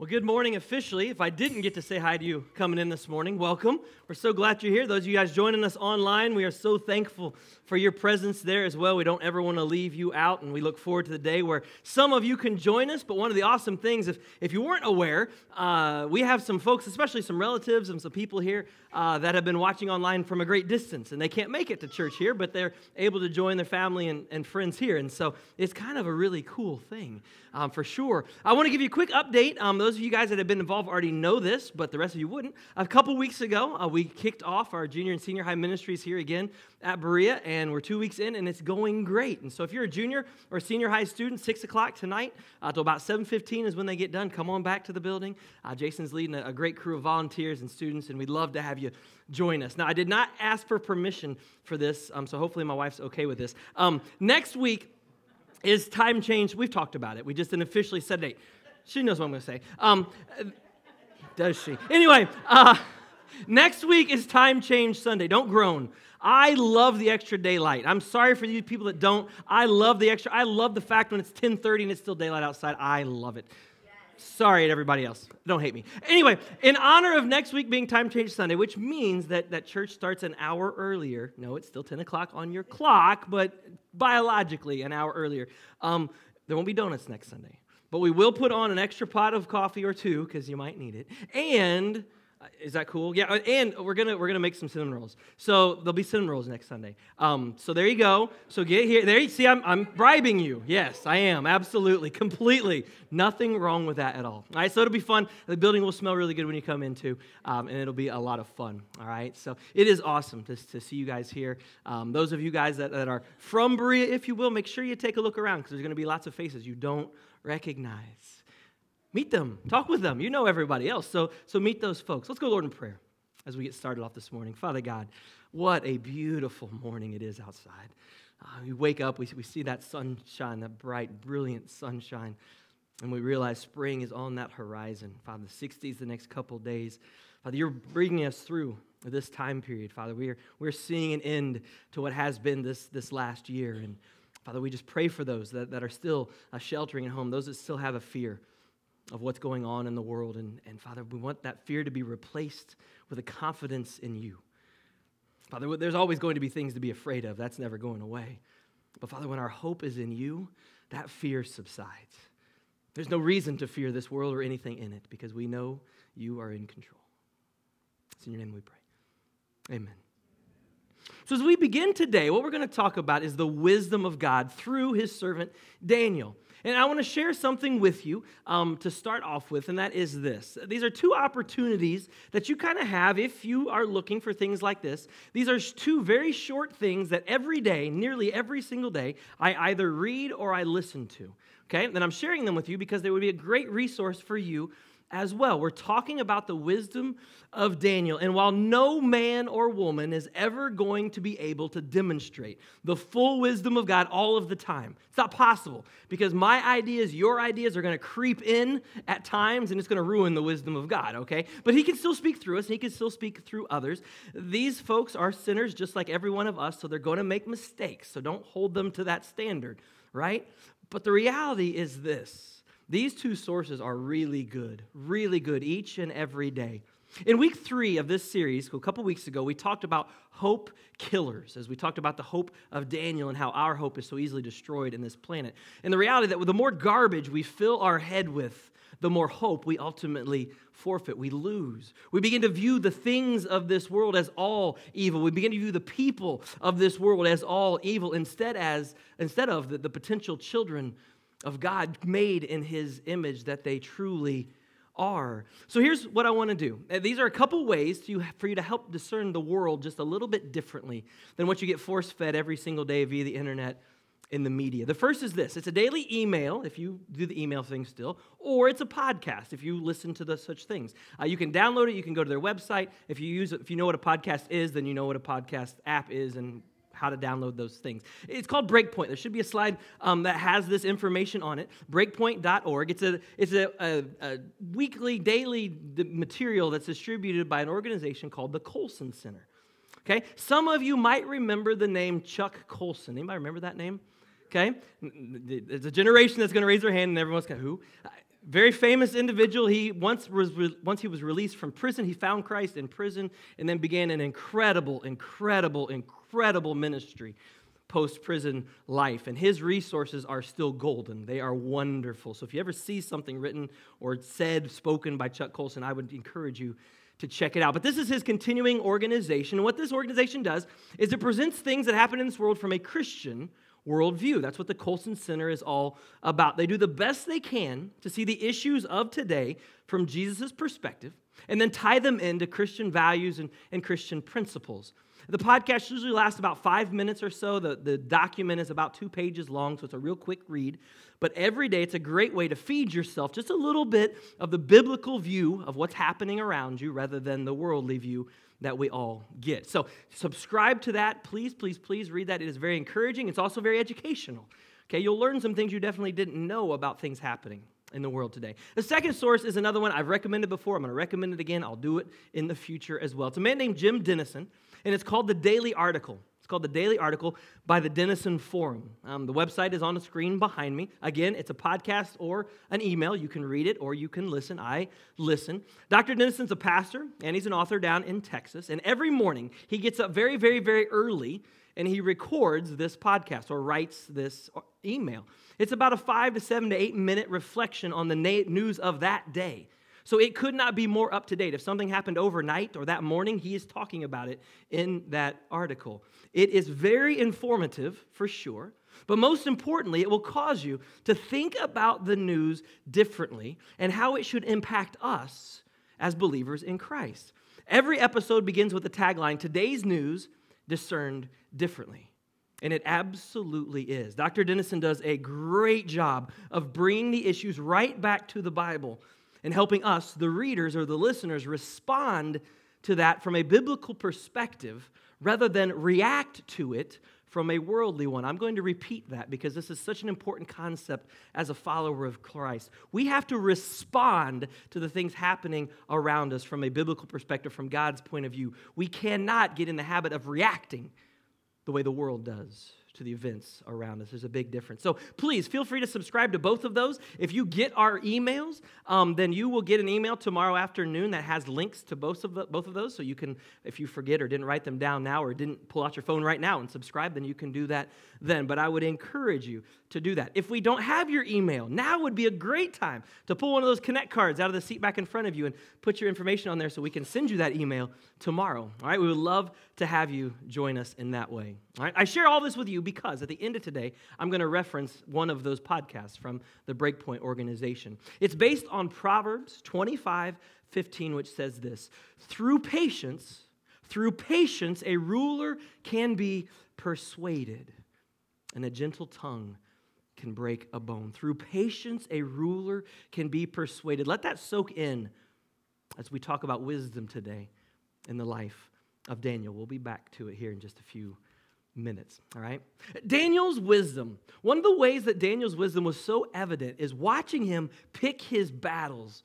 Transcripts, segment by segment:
Well, good morning officially. If I didn't get to say hi to you coming in this morning, welcome. We're so glad you're here. Those of you guys joining us online, we are so thankful for your presence there as well. We don't ever want to leave you out, and we look forward to the day where some of you can join us. But one of the awesome things, if, if you weren't aware, uh, we have some folks, especially some relatives and some people here uh, that have been watching online from a great distance, and they can't make it to church here, but they're able to join their family and, and friends here. And so it's kind of a really cool thing um, for sure. I want to give you a quick update. Um, those of you guys that have been involved already know this, but the rest of you wouldn't. A couple weeks ago, uh, we kicked off our junior and senior high ministries here again at Berea, and we're two weeks in, and it's going great. And so, if you're a junior or senior high student, six o'clock tonight uh, about seven fifteen is when they get done. Come on back to the building. Uh, Jason's leading a, a great crew of volunteers and students, and we'd love to have you join us. Now, I did not ask for permission for this, um, so hopefully my wife's okay with this. Um, next week is time change. We've talked about it. We just didn't officially set a date. She knows what I'm going to say. Um, does she? Anyway, uh, next week is time change Sunday. Don't groan. I love the extra daylight. I'm sorry for you people that don't. I love the extra. I love the fact when it's 10:30 and it's still daylight outside. I love it. Sorry to everybody else. Don't hate me. Anyway, in honor of next week being Time Change Sunday, which means that, that church starts an hour earlier. No, it's still 10 o'clock on your clock, but biologically an hour earlier. Um, there won't be donuts next Sunday. But we will put on an extra pot of coffee or two because you might need it. And uh, is that cool? Yeah, uh, and we're gonna we're gonna make some cinnamon rolls. So there'll be cinnamon rolls next Sunday. Um, so there you go. So get here. There you see, I'm I'm bribing you. Yes, I am absolutely, completely. Nothing wrong with that at all. All right. So it'll be fun. The building will smell really good when you come into, um, and it'll be a lot of fun. All right. So it is awesome to, to see you guys here. Um, those of you guys that, that are from Berea, if you will, make sure you take a look around because there's gonna be lots of faces you don't recognize. Meet them, talk with them. You know everybody else. So, so meet those folks. Let's go, Lord, in prayer as we get started off this morning. Father God, what a beautiful morning it is outside. Uh, we wake up, we, we see that sunshine, that bright, brilliant sunshine, and we realize spring is on that horizon. Father, the 60s, the next couple days. Father, you're bringing us through this time period, Father. We are, we're seeing an end to what has been this, this last year. And Father, we just pray for those that, that are still uh, sheltering at home, those that still have a fear of what's going on in the world. And, and Father, we want that fear to be replaced with a confidence in you. Father, there's always going to be things to be afraid of. That's never going away. But Father, when our hope is in you, that fear subsides. There's no reason to fear this world or anything in it because we know you are in control. It's in your name we pray. Amen. So, as we begin today, what we're going to talk about is the wisdom of God through his servant Daniel. And I want to share something with you um, to start off with, and that is this. These are two opportunities that you kind of have if you are looking for things like this. These are two very short things that every day, nearly every single day, I either read or I listen to. Okay? And I'm sharing them with you because they would be a great resource for you as well. We're talking about the wisdom of Daniel. And while no man or woman is ever going to be able to demonstrate the full wisdom of God all of the time, it's not possible because my ideas, your ideas are going to creep in at times and it's going to ruin the wisdom of God, okay? But he can still speak through us and he can still speak through others. These folks are sinners just like every one of us, so they're going to make mistakes. So don't hold them to that standard, right? But the reality is this these two sources are really good, really good each and every day. In week three of this series, a couple weeks ago, we talked about hope killers, as we talked about the hope of Daniel and how our hope is so easily destroyed in this planet. And the reality that the more garbage we fill our head with, the more hope we ultimately forfeit, we lose. We begin to view the things of this world as all evil. We begin to view the people of this world as all evil instead, as, instead of the, the potential children of God made in his image that they truly are. So here's what I want to do. Uh, these are a couple ways to, for you to help discern the world just a little bit differently than what you get force fed every single day via the internet in the media. The first is this it's a daily email, if you do the email thing still, or it's a podcast if you listen to the, such things. Uh, you can download it, you can go to their website. If you, use, if you know what a podcast is, then you know what a podcast app is, and how to download those things. It's called Breakpoint. There should be a slide um, that has this information on it. Breakpoint.org. It's a it's a, a, a, weekly, daily material that's distributed by an organization called the Colson Center. Okay, some of you might remember the name Chuck Colson. Anybody remember that name? Okay? There's a generation that's going to raise their hand and everyone's going, who? Very famous individual. He once was once he was released from prison, he found Christ in prison and then began an incredible, incredible, incredible ministry post prison life. And his resources are still golden. They are wonderful. So if you ever see something written or said, spoken by Chuck Colson, I would encourage you to check it out. But this is his continuing organization. And what this organization does is it presents things that happen in this world from a Christian worldview. That's what the Colson Center is all about. They do the best they can to see the issues of today from Jesus' perspective and then tie them into Christian values and, and Christian principles. The podcast usually lasts about five minutes or so. The, the document is about two pages long, so it's a real quick read. But every day, it's a great way to feed yourself just a little bit of the biblical view of what's happening around you rather than the worldly view that we all get. So, subscribe to that. Please, please, please read that. It is very encouraging. It's also very educational. Okay, you'll learn some things you definitely didn't know about things happening in the world today. The second source is another one I've recommended before. I'm going to recommend it again. I'll do it in the future as well. It's a man named Jim Denison, and it's called The Daily Article called The Daily Article by the Denison Forum. Um, the website is on the screen behind me. Again, it's a podcast or an email. You can read it or you can listen. I listen. Dr. Denison's a pastor and he's an author down in Texas. And every morning he gets up very, very, very early and he records this podcast or writes this email. It's about a five to seven to eight minute reflection on the news of that day. So it could not be more up to date. If something happened overnight or that morning, he is talking about it in that article. It is very informative, for sure. But most importantly, it will cause you to think about the news differently and how it should impact us as believers in Christ. Every episode begins with the tagline Today's news discerned differently. And it absolutely is. Dr. Denison does a great job of bringing the issues right back to the Bible and helping us, the readers or the listeners, respond to that from a biblical perspective rather than react to it from a worldly one. I'm going to repeat that because this is such an important concept as a follower of Christ. We have to respond to the things happening around us from a biblical perspective, from God's point of view. We cannot get in the habit of reacting the way the world does to the events around us. There's a big difference. So please feel free to subscribe to both of those. If you get our emails, um, then you will get an email tomorrow afternoon that has links to both of, the, both of those. So you can, if you forget or didn't write them down now or didn't pull out your phone right now and subscribe, then you can do that then. But I would encourage you to do that. If we don't have your email, now would be a great time to pull one of those Connect cards out of the seat back in front of you and put your information on there so we can send you that email tomorrow. All right, we would love to have you join us in that way. All right, I share all this with you because at the end of today, I'm going to reference one of those podcasts from the Breakpoint organization. It's based on Proverbs 25 15, which says this Through patience, through patience, a ruler can be persuaded, and a gentle tongue can break a bone. Through patience, a ruler can be persuaded. Let that soak in as we talk about wisdom today in the life of Daniel. We'll be back to it here in just a few minutes, all right? Daniel's wisdom. One of the ways that Daniel's wisdom was so evident is watching him pick his battles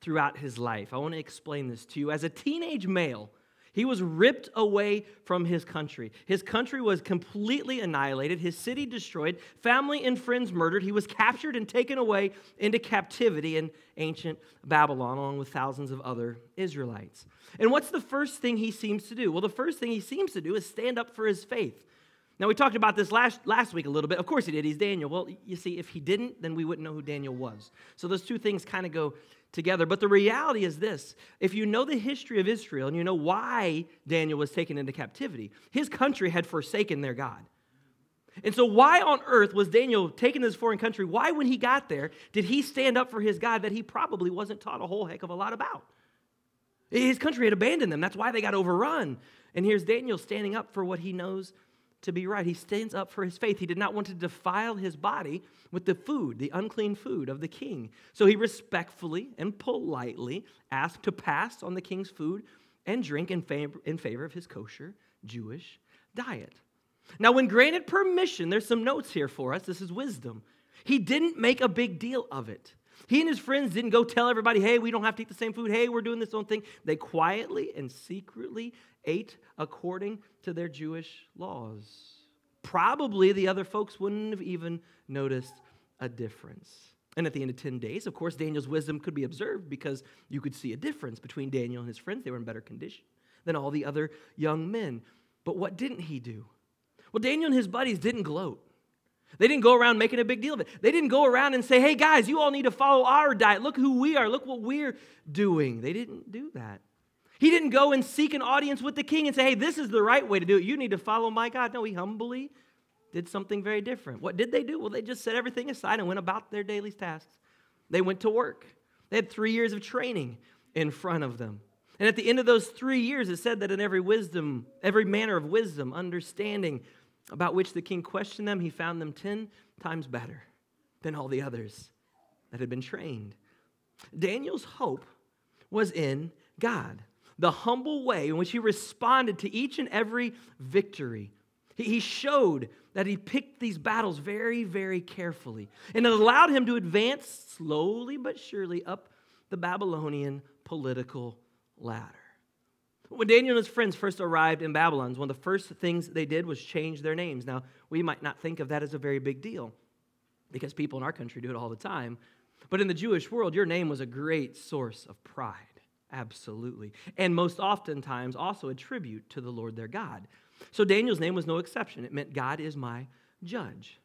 throughout his life. I want to explain this to you. As a teenage male, he was ripped away from his country. His country was completely annihilated, his city destroyed, family and friends murdered. He was captured and taken away into captivity in ancient Babylon, along with thousands of other Israelites. And what's the first thing he seems to do? Well, the first thing he seems to do is stand up for his faith. Now, we talked about this last, last week a little bit. Of course, he did. He's Daniel. Well, you see, if he didn't, then we wouldn't know who Daniel was. So those two things kind of go together. But the reality is this if you know the history of Israel and you know why Daniel was taken into captivity, his country had forsaken their God. And so, why on earth was Daniel taken to this foreign country? Why, when he got there, did he stand up for his God that he probably wasn't taught a whole heck of a lot about? His country had abandoned them. That's why they got overrun. And here's Daniel standing up for what he knows to be right. He stands up for his faith. He did not want to defile his body with the food, the unclean food of the king. So he respectfully and politely asked to pass on the king's food and drink in favor, in favor of his kosher Jewish diet. Now, when granted permission, there's some notes here for us. This is wisdom. He didn't make a big deal of it. He and his friends didn't go tell everybody, hey, we don't have to eat the same food. Hey, we're doing this own thing. They quietly and secretly ate according to their Jewish laws. probably the other folks wouldn't have even noticed a difference. And at the end of 10 days, of course, Daniel's wisdom could be observed because you could see a difference between Daniel and his friends. They were in better condition than all the other young men. But what didn't he do? Well, Daniel and his buddies didn't gloat. They didn't go around making a big deal of it. They didn't go around and say, hey guys, you all need to follow our diet. Look who we are. Look what we're doing. They didn't do that. He didn't go and seek an audience with the king and say, hey, this is the right way to do it. You need to follow my God. No, he humbly did something very different. What did they do? Well, they just set everything aside and went about their daily tasks. They went to work. They had three years of training in front of them. And at the end of those three years, it said that in every wisdom, every manner of wisdom, understanding about which the king questioned them, he found them 10 times better than all the others that had been trained. Daniel's hope was in God, the humble way in which he responded to each and every victory he showed that he picked these battles very, very carefully. And it allowed him to advance slowly but surely up the Babylonian political ladder. When Daniel and his friends first arrived in Babylon, one of the first things they did was change their names. Now, we might not think of that as a very big deal because people in our country do it all the time. But in the Jewish world, your name was a great source of pride. Absolutely. And most oftentimes also a tribute to the Lord their God. So Daniel's name was no exception. It meant God is my judge.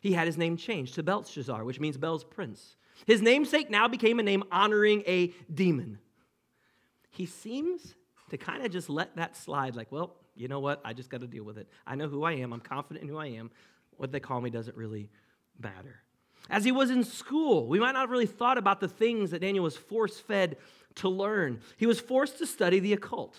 He had his name changed to Belshazzar, which means Bel's prince. His namesake now became a name honoring a demon. He seems to kind of just let that slide, like, well, you know what? I just got to deal with it. I know who I am. I'm confident in who I am. What they call me doesn't really matter. As he was in school, we might not have really thought about the things that Daniel was force fed to learn. He was forced to study the occult.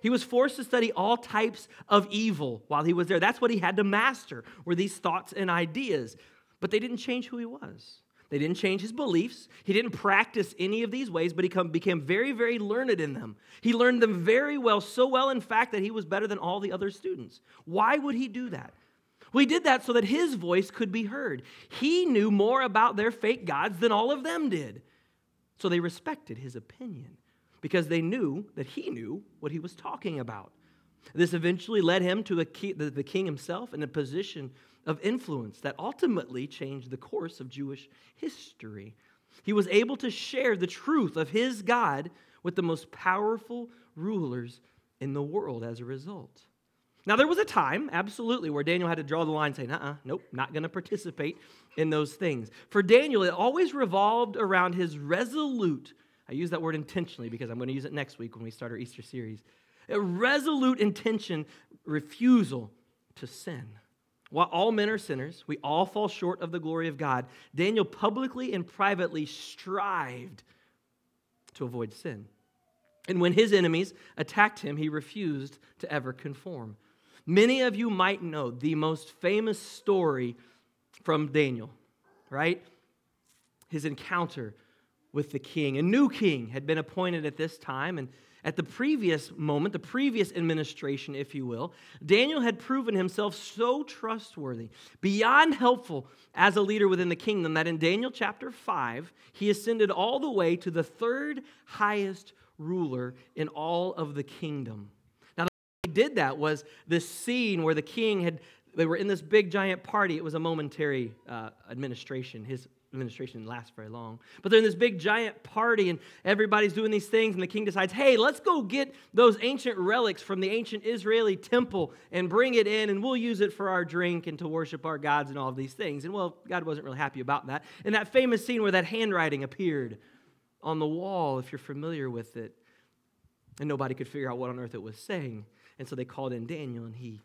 He was forced to study all types of evil while he was there. That's what he had to master, were these thoughts and ideas. But they didn't change who he was. They didn't change his beliefs. He didn't practice any of these ways, but he became very, very learned in them. He learned them very well, so well, in fact, that he was better than all the other students. Why would he do that? Well, he did that so that his voice could be heard. He knew more about their fake gods than all of them did. So they respected his opinion because they knew that he knew what he was talking about. This eventually led him to key, the king himself in a position of influence that ultimately changed the course of Jewish history. He was able to share the truth of his God with the most powerful rulers in the world as a result. Now, there was a time, absolutely, where Daniel had to draw the line saying, uh uh nope, not going to participate in those things. For Daniel, it always revolved around his resolute I use that word intentionally because I'm going to use it next week when we start our Easter series. A resolute intention, refusal to sin. While all men are sinners, we all fall short of the glory of God. Daniel publicly and privately strived to avoid sin. And when his enemies attacked him, he refused to ever conform. Many of you might know the most famous story from Daniel, right? His encounter with the king. A new king had been appointed at this time, and at the previous moment, the previous administration, if you will, Daniel had proven himself so trustworthy, beyond helpful as a leader within the kingdom, that in Daniel chapter 5, he ascended all the way to the third highest ruler in all of the kingdom. Now, the way he did that was this scene where the king had, they were in this big giant party. It was a momentary uh, administration. His administration didn't last very long. But they're in this big giant party, and everybody's doing these things, and the king decides, hey, let's go get those ancient relics from the ancient Israeli temple and bring it in, and we'll use it for our drink and to worship our gods and all of these things. And well, God wasn't really happy about that. And that famous scene where that handwriting appeared on the wall, if you're familiar with it, and nobody could figure out what on earth it was saying. And so they called in Daniel, and he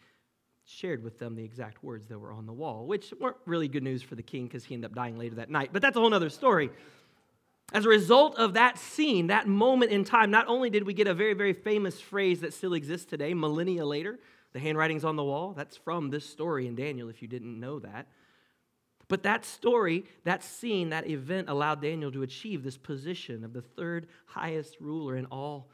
shared with them the exact words that were on the wall, which weren't really good news for the king because he ended up dying later that night. But that's a whole other story. As a result of that scene, that moment in time, not only did we get a very, very famous phrase that still exists today, millennia later, the handwriting's on the wall. That's from this story in Daniel, if you didn't know that. But that story, that scene, that event allowed Daniel to achieve this position of the third highest ruler in all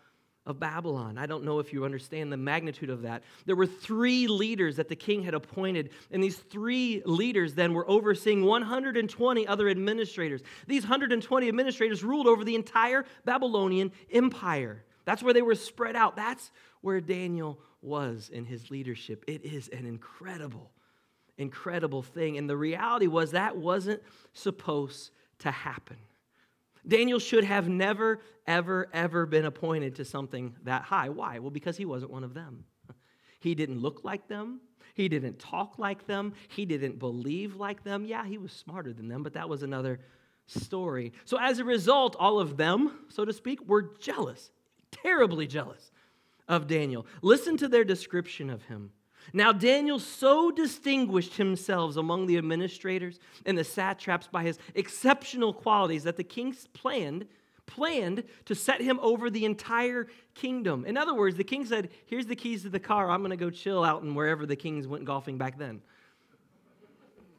of Babylon. I don't know if you understand the magnitude of that. There were three leaders that the king had appointed, and these three leaders then were overseeing 120 other administrators. These 120 administrators ruled over the entire Babylonian empire. That's where they were spread out. That's where Daniel was in his leadership. It is an incredible incredible thing. And the reality was that wasn't supposed to happen. Daniel should have never, ever, ever been appointed to something that high. Why? Well, because he wasn't one of them. He didn't look like them. He didn't talk like them. He didn't believe like them. Yeah, he was smarter than them, but that was another story. So, as a result, all of them, so to speak, were jealous, terribly jealous of Daniel. Listen to their description of him. Now, Daniel so distinguished himself among the administrators and the satraps by his exceptional qualities that the king planned planned to set him over the entire kingdom. In other words, the king said, Here's the keys to the car. I'm going to go chill out and wherever the kings went golfing back then.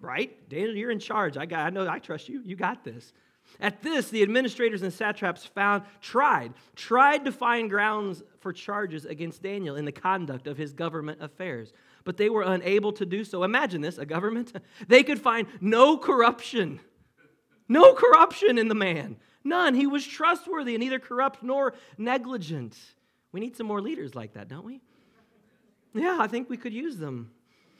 Right? Daniel, you're in charge. I, got, I know I trust you. You got this. At this, the administrators and satraps found, tried, tried to find grounds for charges against Daniel in the conduct of his government affairs, but they were unable to do so. Imagine this a government. They could find no corruption, no corruption in the man. None. He was trustworthy and neither corrupt nor negligent. We need some more leaders like that, don't we? Yeah, I think we could use them.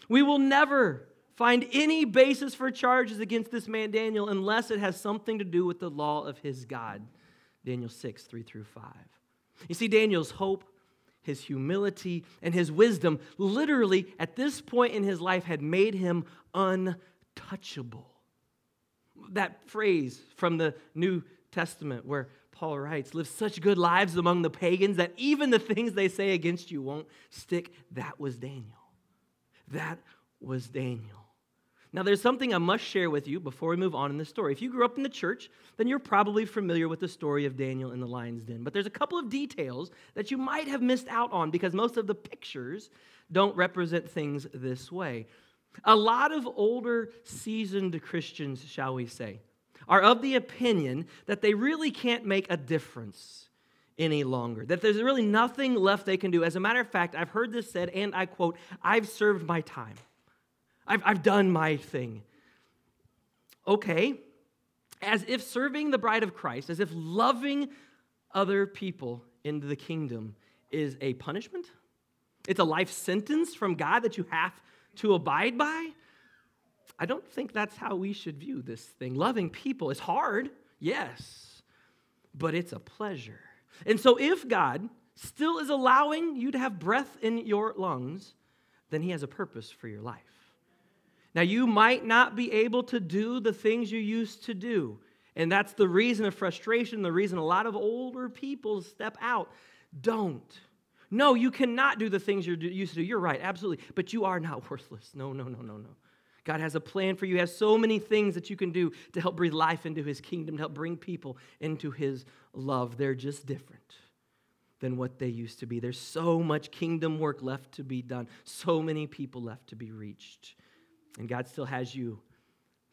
We will never find any basis for charges against this man Daniel unless it has something to do with the law of his God. Daniel 6, 3 through 5. You see, Daniel's hope, his humility, and his wisdom literally at this point in his life had made him untouchable. That phrase from the New Testament where Paul writes, Live such good lives among the pagans that even the things they say against you won't stick. That was Daniel. That was Daniel. Now, there's something I must share with you before we move on in the story. If you grew up in the church, then you're probably familiar with the story of Daniel in the lion's den. But there's a couple of details that you might have missed out on because most of the pictures don't represent things this way. A lot of older, seasoned Christians, shall we say, are of the opinion that they really can't make a difference any longer, that there's really nothing left they can do. As a matter of fact, I've heard this said, and I quote, I've served my time. I've, I've done my thing. Okay, as if serving the bride of Christ, as if loving other people into the kingdom is a punishment. It's a life sentence from God that you have to abide by. I don't think that's how we should view this thing. Loving people is hard, yes, but it's a pleasure. And so if God still is allowing you to have breath in your lungs, then He has a purpose for your life. Now, you might not be able to do the things you used to do. And that's the reason of frustration, the reason a lot of older people step out. Don't. No, you cannot do the things you're used to do. You're right, absolutely. But you are not worthless. No, no, no, no, no. God has a plan for you. He has so many things that you can do to help breathe life into his kingdom, to help bring people into his love. They're just different than what they used to be. There's so much kingdom work left to be done, so many people left to be reached. And God still has you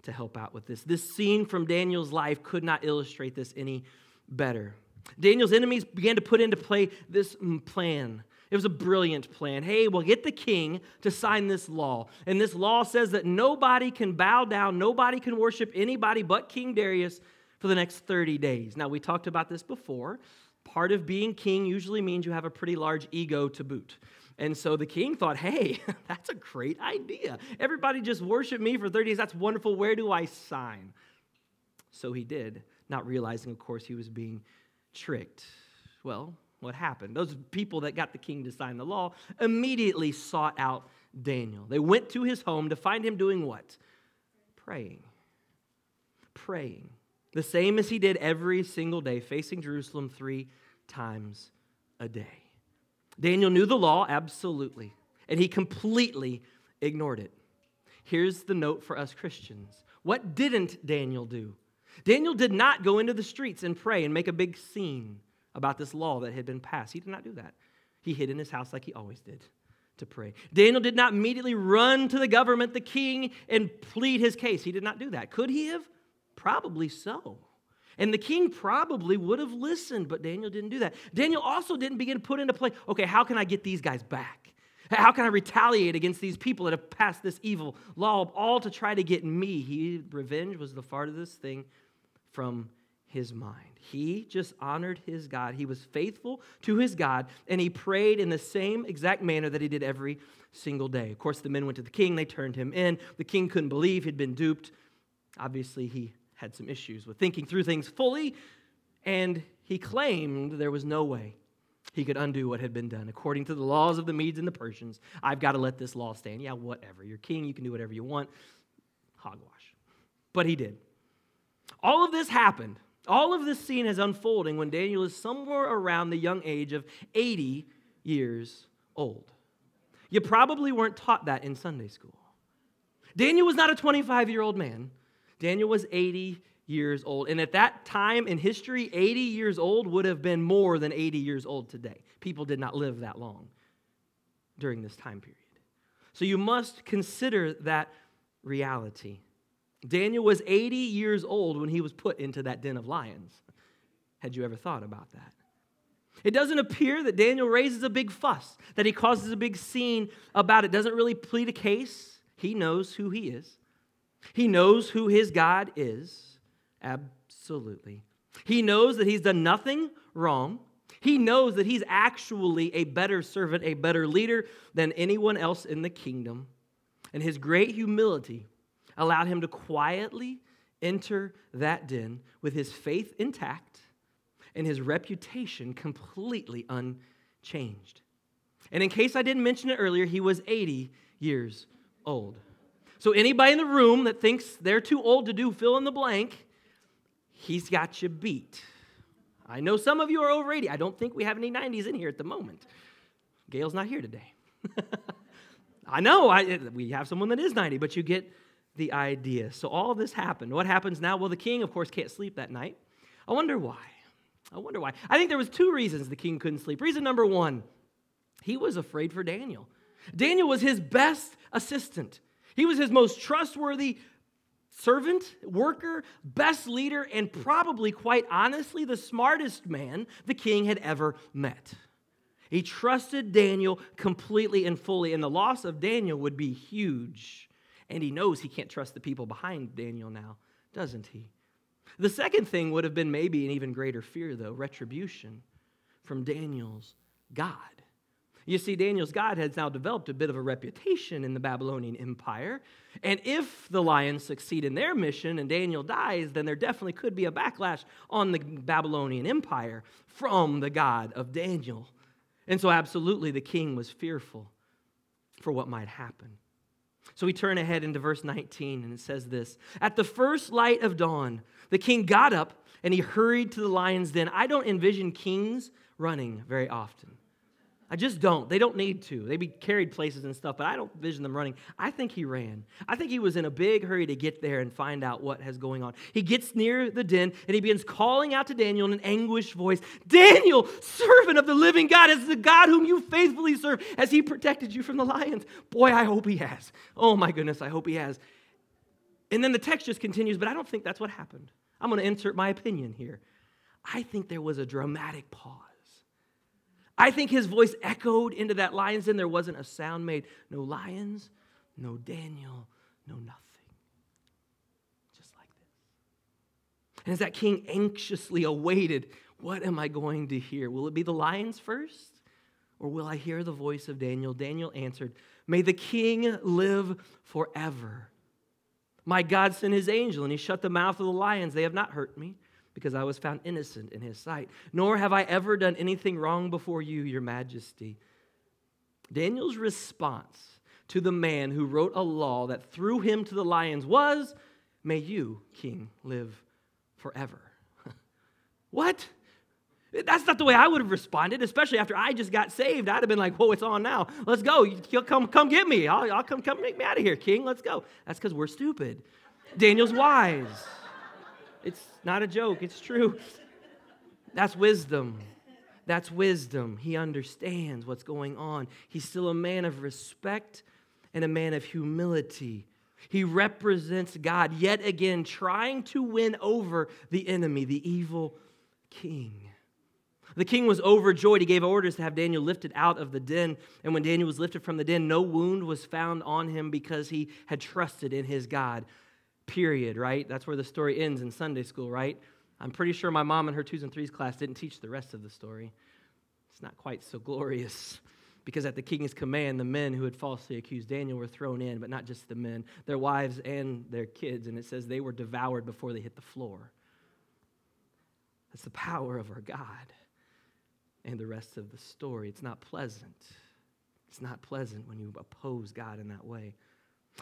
to help out with this. This scene from Daniel's life could not illustrate this any better. Daniel's enemies began to put into play this plan it was a brilliant plan. Hey, we'll get the king to sign this law. And this law says that nobody can bow down, nobody can worship anybody but King Darius for the next 30 days. Now, we talked about this before. Part of being king usually means you have a pretty large ego to boot. And so the king thought, hey, that's a great idea. Everybody just worship me for 30 days. That's wonderful. Where do I sign? So he did, not realizing, of course, he was being tricked. Well, what happened. Those people that got the king to sign the law immediately sought out Daniel. They went to his home to find him doing what? Praying. Praying. The same as he did every single day, facing Jerusalem three times a day. Daniel knew the law, absolutely, and he completely ignored it. Here's the note for us Christians What didn't Daniel do? Daniel did not go into the streets and pray and make a big scene about this law that had been passed. He did not do that. He hid in his house like he always did to pray. Daniel did not immediately run to the government, the king, and plead his case. He did not do that. Could he have? Probably so. And the king probably would have listened, but Daniel didn't do that. Daniel also didn't begin to put into play okay, how can I get these guys back? How can I retaliate against these people that have passed this evil law, all to try to get me? He, revenge was the farthest thing from his mind. He just honored his God. He was faithful to his God, and he prayed in the same exact manner that he did every single day. Of course, the men went to the king, they turned him in. The king couldn't believe he'd been duped. Obviously, he had some issues with thinking through things fully, and he claimed there was no way he could undo what had been done. According to the laws of the Medes and the Persians, I've got to let this law stand. Yeah, whatever. You're king, you can do whatever you want. Hogwash. But he did. All of this happened. All of this scene is unfolding when Daniel is somewhere around the young age of 80 years old. You probably weren't taught that in Sunday school. Daniel was not a 25 year old man, Daniel was 80 years old. And at that time in history, 80 years old would have been more than 80 years old today. People did not live that long during this time period. So you must consider that reality. Daniel was 80 years old when he was put into that den of lions. Had you ever thought about that? It doesn't appear that Daniel raises a big fuss, that he causes a big scene about it. Doesn't really plead a case. He knows who he is. He knows who his God is. Absolutely. He knows that he's done nothing wrong. He knows that he's actually a better servant, a better leader than anyone else in the kingdom. And his great humility allowed him to quietly enter that den with his faith intact and his reputation completely unchanged. And in case I didn't mention it earlier, he was 80 years old. So, anybody in the room that thinks they're too old to do fill in the blank, he's got you beat. I know some of you are over 80. I don't think we have any 90s in here at the moment. Gail's not here today. I know I, we have someone that is 90, but you get the idea. So all this happened. What happens now? Well, the king, of course, can't sleep that night. I wonder why. I wonder why. I think there was two reasons the king couldn't sleep. Reason number one, he was afraid for Daniel. Daniel was his best assistant. He was his most trustworthy servant, worker, best leader, and probably, quite honestly, the smartest man the king had ever met. He trusted Daniel completely and fully, and the loss of Daniel would be huge. And he knows he can't trust the people behind Daniel now, doesn't he? The second thing would have been maybe an even greater fear, though retribution from Daniel's God. You see, Daniel's God has now developed a bit of a reputation in the Babylonian Empire. And if the lions succeed in their mission and Daniel dies, then there definitely could be a backlash on the Babylonian Empire from the God of Daniel. And so, absolutely, the king was fearful for what might happen. So we turn ahead into verse 19, and it says this At the first light of dawn, the king got up and he hurried to the lion's den. I don't envision kings running very often. I just don't. They don't need to. They be carried places and stuff, but I don't envision them running. I think he ran. I think he was in a big hurry to get there and find out what has going on. He gets near the den and he begins calling out to Daniel in an anguished voice Daniel, servant of the living God, as the God whom you faithfully serve, has he protected you from the lions? Boy, I hope he has. Oh my goodness, I hope he has. And then the text just continues, but I don't think that's what happened. I'm going to insert my opinion here. I think there was a dramatic pause. I think his voice echoed into that lion's den. There wasn't a sound made. No lions, no Daniel, no nothing. Just like this. And as that king anxiously awaited, what am I going to hear? Will it be the lions first? Or will I hear the voice of Daniel? Daniel answered, May the king live forever. My God sent his angel, and he shut the mouth of the lions. They have not hurt me because I was found innocent in his sight. Nor have I ever done anything wrong before you, your majesty. Daniel's response to the man who wrote a law that threw him to the lions was, May you, king, live forever. what? That's not the way I would have responded, especially after I just got saved. I'd have been like, whoa, it's on now. Let's go. You come, come get me. I'll, I'll come, come make me out of here, king. Let's go. That's because we're stupid. Daniel's wise. It's not a joke, it's true. That's wisdom. That's wisdom. He understands what's going on. He's still a man of respect and a man of humility. He represents God yet again, trying to win over the enemy, the evil king. The king was overjoyed. He gave orders to have Daniel lifted out of the den. And when Daniel was lifted from the den, no wound was found on him because he had trusted in his God period, right? That's where the story ends in Sunday school, right? I'm pretty sure my mom in her twos and threes class didn't teach the rest of the story. It's not quite so glorious because at the king's command, the men who had falsely accused Daniel were thrown in, but not just the men, their wives and their kids. And it says they were devoured before they hit the floor. That's the power of our God and the rest of the story. It's not pleasant. It's not pleasant when you oppose God in that way.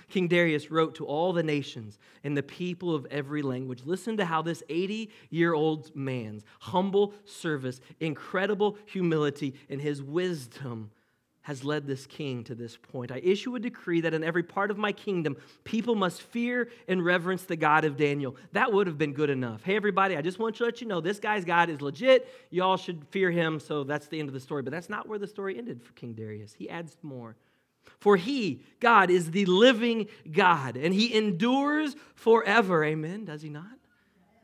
King Darius wrote to all the nations and the people of every language. Listen to how this 80 year old man's humble service, incredible humility, and his wisdom has led this king to this point. I issue a decree that in every part of my kingdom, people must fear and reverence the God of Daniel. That would have been good enough. Hey, everybody, I just want to let you know this guy's God is legit. Y'all should fear him. So that's the end of the story. But that's not where the story ended for King Darius. He adds more. For he, God, is the living God, and he endures forever. Amen. Does he not?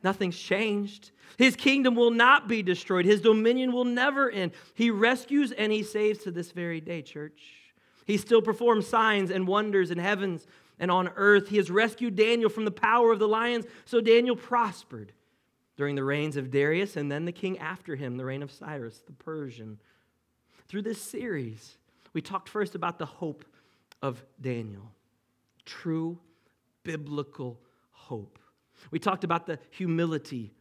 Nothing's changed. His kingdom will not be destroyed. His dominion will never end. He rescues and he saves to this very day, church. He still performs signs and wonders in heavens and on earth. He has rescued Daniel from the power of the lions, so Daniel prospered during the reigns of Darius and then the king after him, the reign of Cyrus the Persian. Through this series, we talked first about the hope of Daniel true biblical hope. We talked about the humility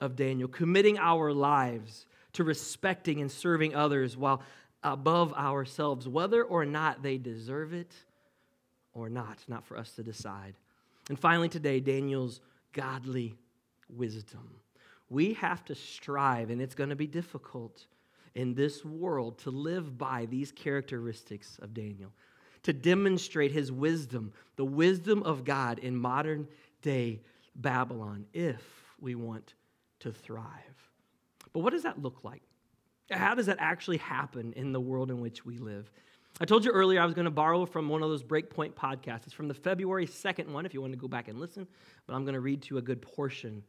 of Daniel, committing our lives to respecting and serving others while above ourselves, whether or not they deserve it or not, not for us to decide. And finally, today, Daniel's godly wisdom. We have to strive, and it's going to be difficult in this world to live by these characteristics of Daniel, to demonstrate his wisdom, the wisdom of God in modern day Babylon, if we want to thrive. But what does that look like? How does that actually happen in the world in which we live? I told you earlier I was going to borrow from one of those Breakpoint podcasts. It's from the February 2nd one, if you want to go back and listen, but I'm going to read to you a good portion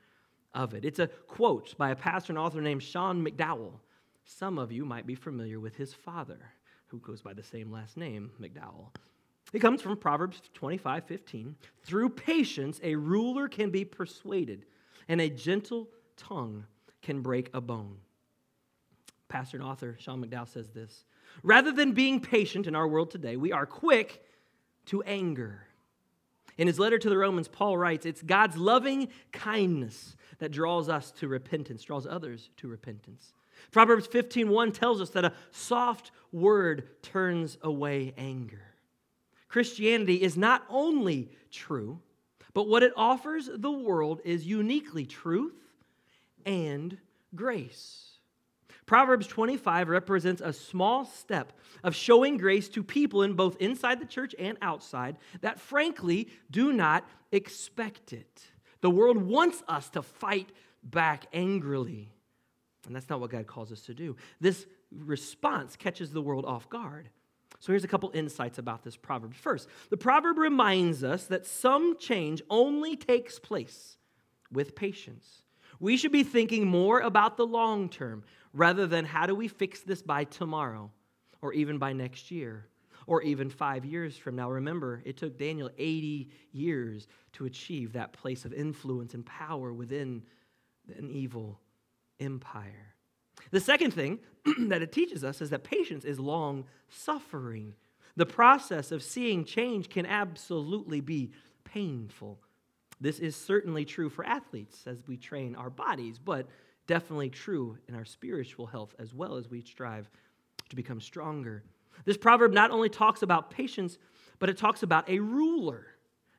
of it. It's a quote by a pastor and author named Sean McDowell. Some of you might be familiar with his father, who goes by the same last name, McDowell. It comes from Proverbs 25 15. Through patience, a ruler can be persuaded, and a gentle tongue can break a bone. Pastor and author Sean McDowell says this Rather than being patient in our world today, we are quick to anger. In his letter to the Romans, Paul writes, It's God's loving kindness that draws us to repentance, draws others to repentance. Proverbs 15:1 tells us that a soft word turns away anger. Christianity is not only true, but what it offers the world is uniquely truth and grace. Proverbs 25 represents a small step of showing grace to people in both inside the church and outside that frankly do not expect it. The world wants us to fight back angrily. And that's not what God calls us to do. This response catches the world off guard. So here's a couple insights about this proverb. First, the proverb reminds us that some change only takes place with patience. We should be thinking more about the long term rather than how do we fix this by tomorrow or even by next year or even five years from now. Remember, it took Daniel 80 years to achieve that place of influence and power within an evil empire. The second thing that it teaches us is that patience is long suffering. The process of seeing change can absolutely be painful. This is certainly true for athletes as we train our bodies, but definitely true in our spiritual health as well as we strive to become stronger. This proverb not only talks about patience, but it talks about a ruler.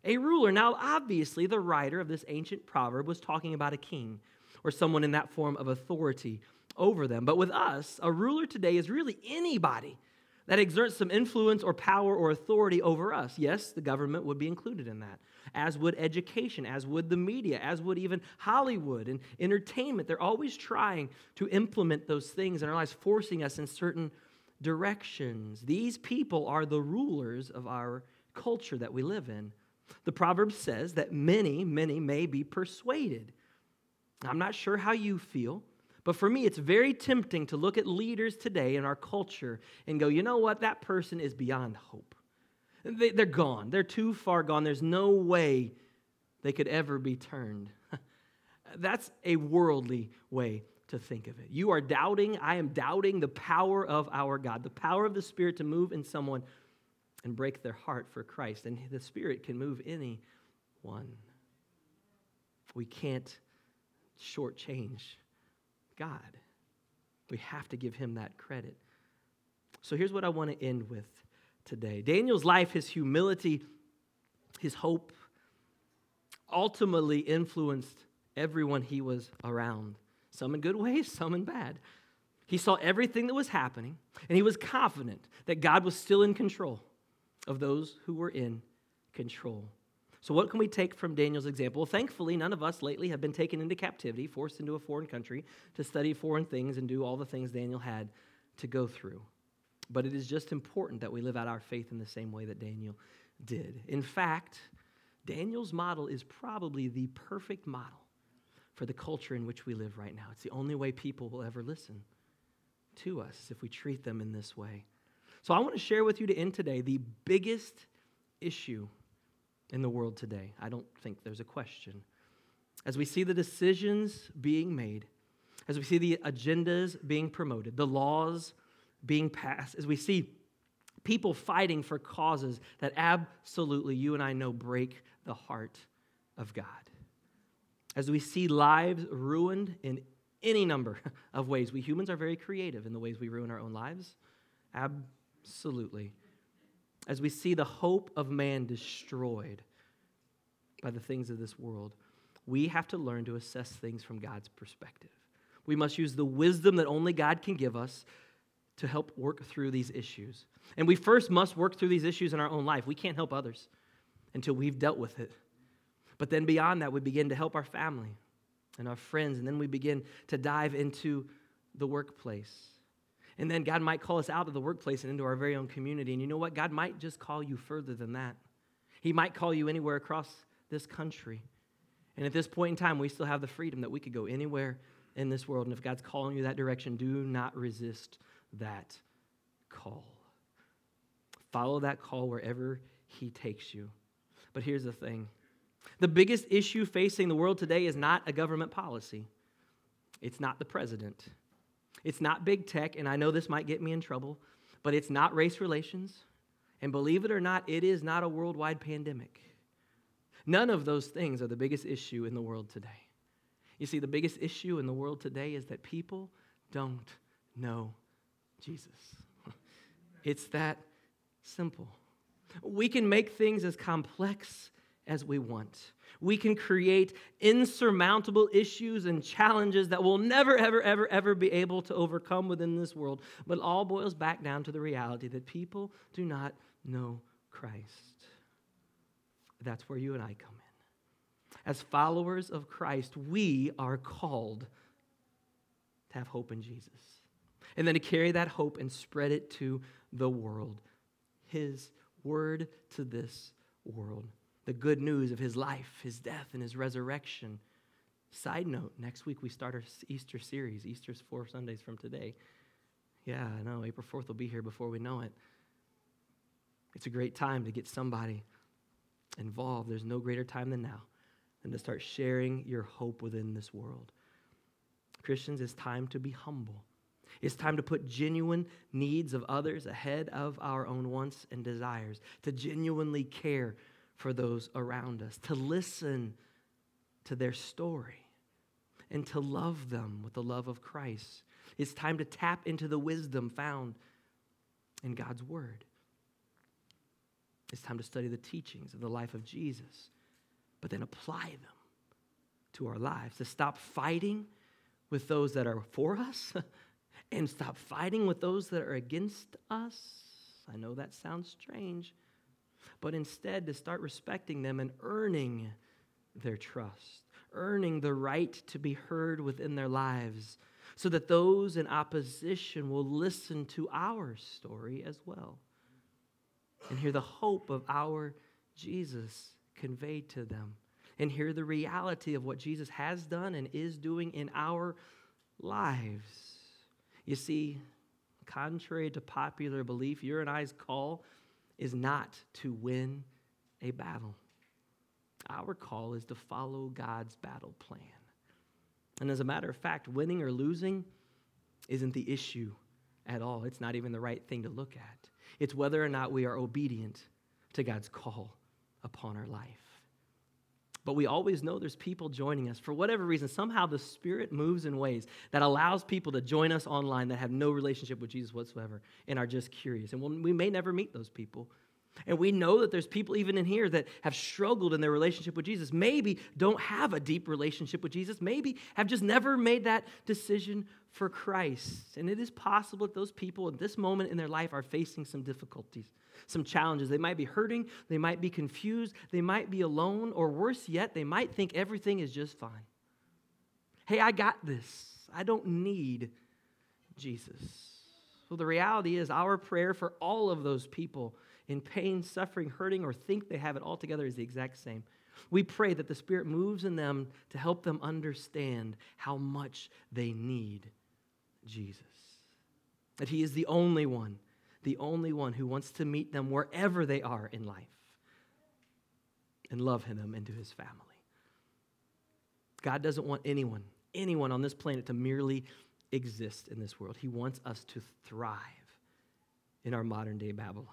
A ruler. Now, obviously, the writer of this ancient proverb was talking about a king or someone in that form of authority over them. But with us, a ruler today is really anybody that exerts some influence or power or authority over us. Yes, the government would be included in that, as would education, as would the media, as would even Hollywood and entertainment. They're always trying to implement those things in our lives, forcing us in certain directions. These people are the rulers of our culture that we live in. The proverb says that many, many may be persuaded. I'm not sure how you feel. But for me, it's very tempting to look at leaders today in our culture and go, you know what? That person is beyond hope. They, are gone. They're too far gone. There's no way they could ever be turned. That's a worldly way to think of it. You are doubting, I am doubting the power of our God, the power of the Spirit to move in someone and break their heart for Christ. And the Spirit can move anyone. We can't shortchange God. We have to give him that credit. So here's what I want to end with today Daniel's life, his humility, his hope ultimately influenced everyone he was around, some in good ways, some in bad. He saw everything that was happening, and he was confident that God was still in control of those who were in control. So, what can we take from Daniel's example? Thankfully, none of us lately have been taken into captivity, forced into a foreign country to study foreign things and do all the things Daniel had to go through. But it is just important that we live out our faith in the same way that Daniel did. In fact, Daniel's model is probably the perfect model for the culture in which we live right now. It's the only way people will ever listen to us if we treat them in this way. So, I want to share with you to end today the biggest issue in the world today. I don't think there's a question. As we see the decisions being made, as we see the agendas being promoted, the laws being passed, as we see people fighting for causes that absolutely you and I know break the heart of God. As we see lives ruined in any number of ways, we humans are very creative in the ways we ruin our own lives. Absolutely as we see the hope of man destroyed by the things of this world, we have to learn to assess things from God's perspective. We must use the wisdom that only God can give us to help work through these issues. And we first must work through these issues in our own life. We can't help others until we've dealt with it. But then beyond that, we begin to help our family and our friends, and then we begin to dive into the workplace and then God might call us out of the workplace and into our very own community. And you know what? God might just call you further than that. He might call you anywhere across this country. And at this point in time, we still have the freedom that we could go anywhere in this world. And if God's calling you that direction, do not resist that call. Follow that call wherever He takes you. But here's the thing the biggest issue facing the world today is not a government policy, it's not the president. It's not big tech, and I know this might get me in trouble, but it's not race relations. And believe it or not, it is not a worldwide pandemic. None of those things are the biggest issue in the world today. You see, the biggest issue in the world today is that people don't know Jesus. It's that simple. We can make things as complex as we want we can create insurmountable issues and challenges that we'll never, ever, ever, ever be able to overcome within this world. But it all boils back down to the reality that people do not know Christ. That's where you and I come in. As followers of Christ, we are called to have hope in Jesus. And then to carry that hope and spread it to the world. His word to this world the good news of his life, his death, and his resurrection. Side note, next week we start our Easter series. Easter's four Sundays from today. Yeah, I know. April 4th will be here before we know it. It's a great time to get somebody involved. There's no greater time than now than to start sharing your hope within this world. Christians, it's time to be humble. It's time to put genuine needs of others ahead of our own wants and desires, to genuinely care for those around us, to listen to their story, and to love them with the love of Christ. It's time to tap into the wisdom found in God's Word. It's time to study the teachings of the life of Jesus, but then apply them to our lives, to stop fighting with those that are for us and stop fighting with those that are against us. I know that sounds strange, but instead to start respecting them and earning their trust, earning the right to be heard within their lives, so that those in opposition will listen to our story as well and hear the hope of our Jesus conveyed to them and hear the reality of what Jesus has done and is doing in our lives. You see, contrary to popular belief, your and I's call is not to win a battle. Our call is to follow God's battle plan. And as a matter of fact, winning or losing isn't the issue at all. It's not even the right thing to look at. It's whether or not we are obedient to God's call upon our life. But we always know there's people joining us. For whatever reason, somehow the Spirit moves in ways that allows people to join us online that have no relationship with Jesus whatsoever and are just curious. And we may never meet those people. And we know that there's people even in here that have struggled in their relationship with Jesus, maybe don't have a deep relationship with Jesus, maybe have just never made that decision for Christ. And it is possible that those people at this moment in their life are facing some difficulties, some challenges. They might be hurting, they might be confused, they might be alone, or worse yet, they might think everything is just fine. Hey, I got this. I don't need Jesus. Well, the reality is, our prayer for all of those people in pain, suffering, hurting, or think they have it all together is the exact same. We pray that the Spirit moves in them to help them understand how much they need Jesus. That He is the only one, the only one who wants to meet them wherever they are in life and love them into His family. God doesn't want anyone, anyone on this planet to merely exist in this world. He wants us to thrive in our modern day Babylon.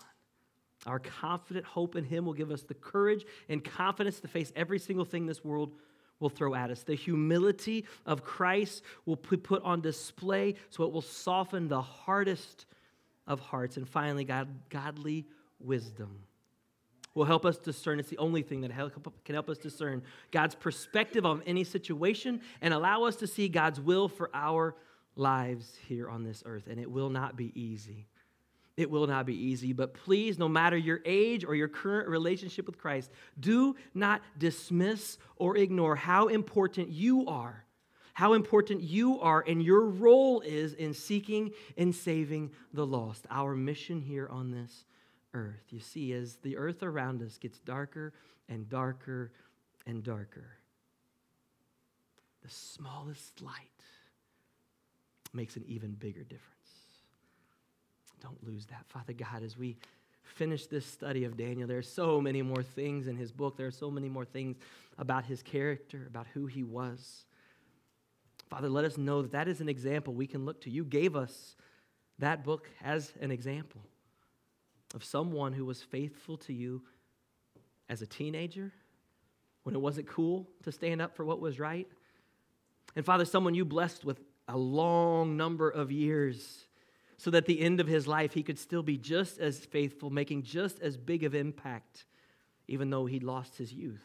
Our confident hope in Him will give us the courage and confidence to face every single thing this world will throw at us. The humility of Christ will be put on display so it will soften the hardest of hearts. And finally, God, godly wisdom will help us discern. It's the only thing that can help us discern God's perspective on any situation and allow us to see God's will for our lives here on this earth. And it will not be easy. It will not be easy, but please, no matter your age or your current relationship with Christ, do not dismiss or ignore how important you are, how important you are, and your role is in seeking and saving the lost. Our mission here on this earth. You see, as the earth around us gets darker and darker and darker, the smallest light makes an even bigger difference. Don't lose that. Father God, as we finish this study of Daniel, there are so many more things in his book. There are so many more things about his character, about who he was. Father, let us know that that is an example we can look to. You gave us that book as an example of someone who was faithful to you as a teenager when it wasn't cool to stand up for what was right. And Father, someone you blessed with a long number of years so that at the end of his life he could still be just as faithful, making just as big of impact, even though he'd lost his youth.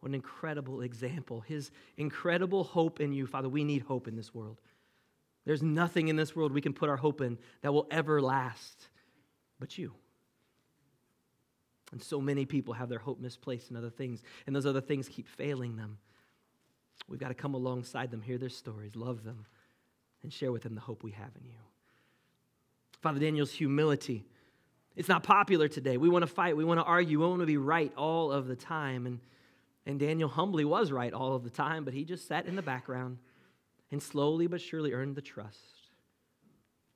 What an incredible example. His incredible hope in you, Father. We need hope in this world. There's nothing in this world we can put our hope in that will ever last but you. And so many people have their hope misplaced in other things, and those other things keep failing them. We've got to come alongside them, hear their stories, love them, and share with them the hope we have in you. Father Daniel's humility. It's not popular today. We want to fight, we want to argue, we want to be right all of the time. And, and Daniel humbly was right all of the time, but he just sat in the background and slowly but surely earned the trust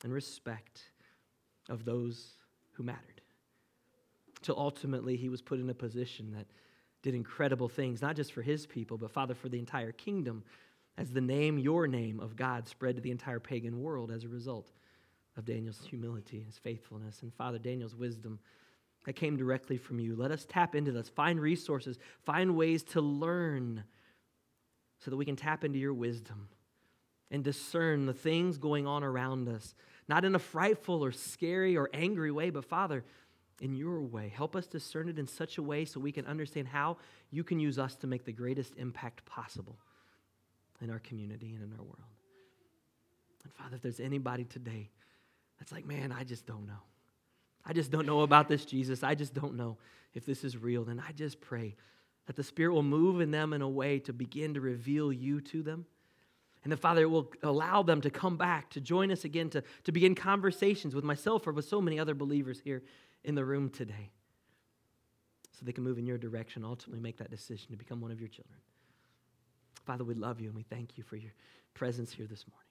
and respect of those who mattered. Till ultimately he was put in a position that did incredible things, not just for his people, but Father, for the entire kingdom, as the name, your name of God, spread to the entire pagan world as a result of Daniel's humility, his faithfulness, and Father Daniel's wisdom that came directly from you. Let us tap into this, find resources, find ways to learn so that we can tap into your wisdom and discern the things going on around us, not in a frightful or scary or angry way, but Father, in your way. Help us discern it in such a way so we can understand how you can use us to make the greatest impact possible in our community and in our world. And Father, if there's anybody today that's like, man, I just don't know. I just don't know about this Jesus. I just don't know if this is real. Then I just pray that the Spirit will move in them in a way to begin to reveal you to them. And the Father will allow them to come back, to join us again, to, to begin conversations with myself or with so many other believers here in the room today. So they can move in your direction, ultimately make that decision to become one of your children. Father, we love you and we thank you for your presence here this morning.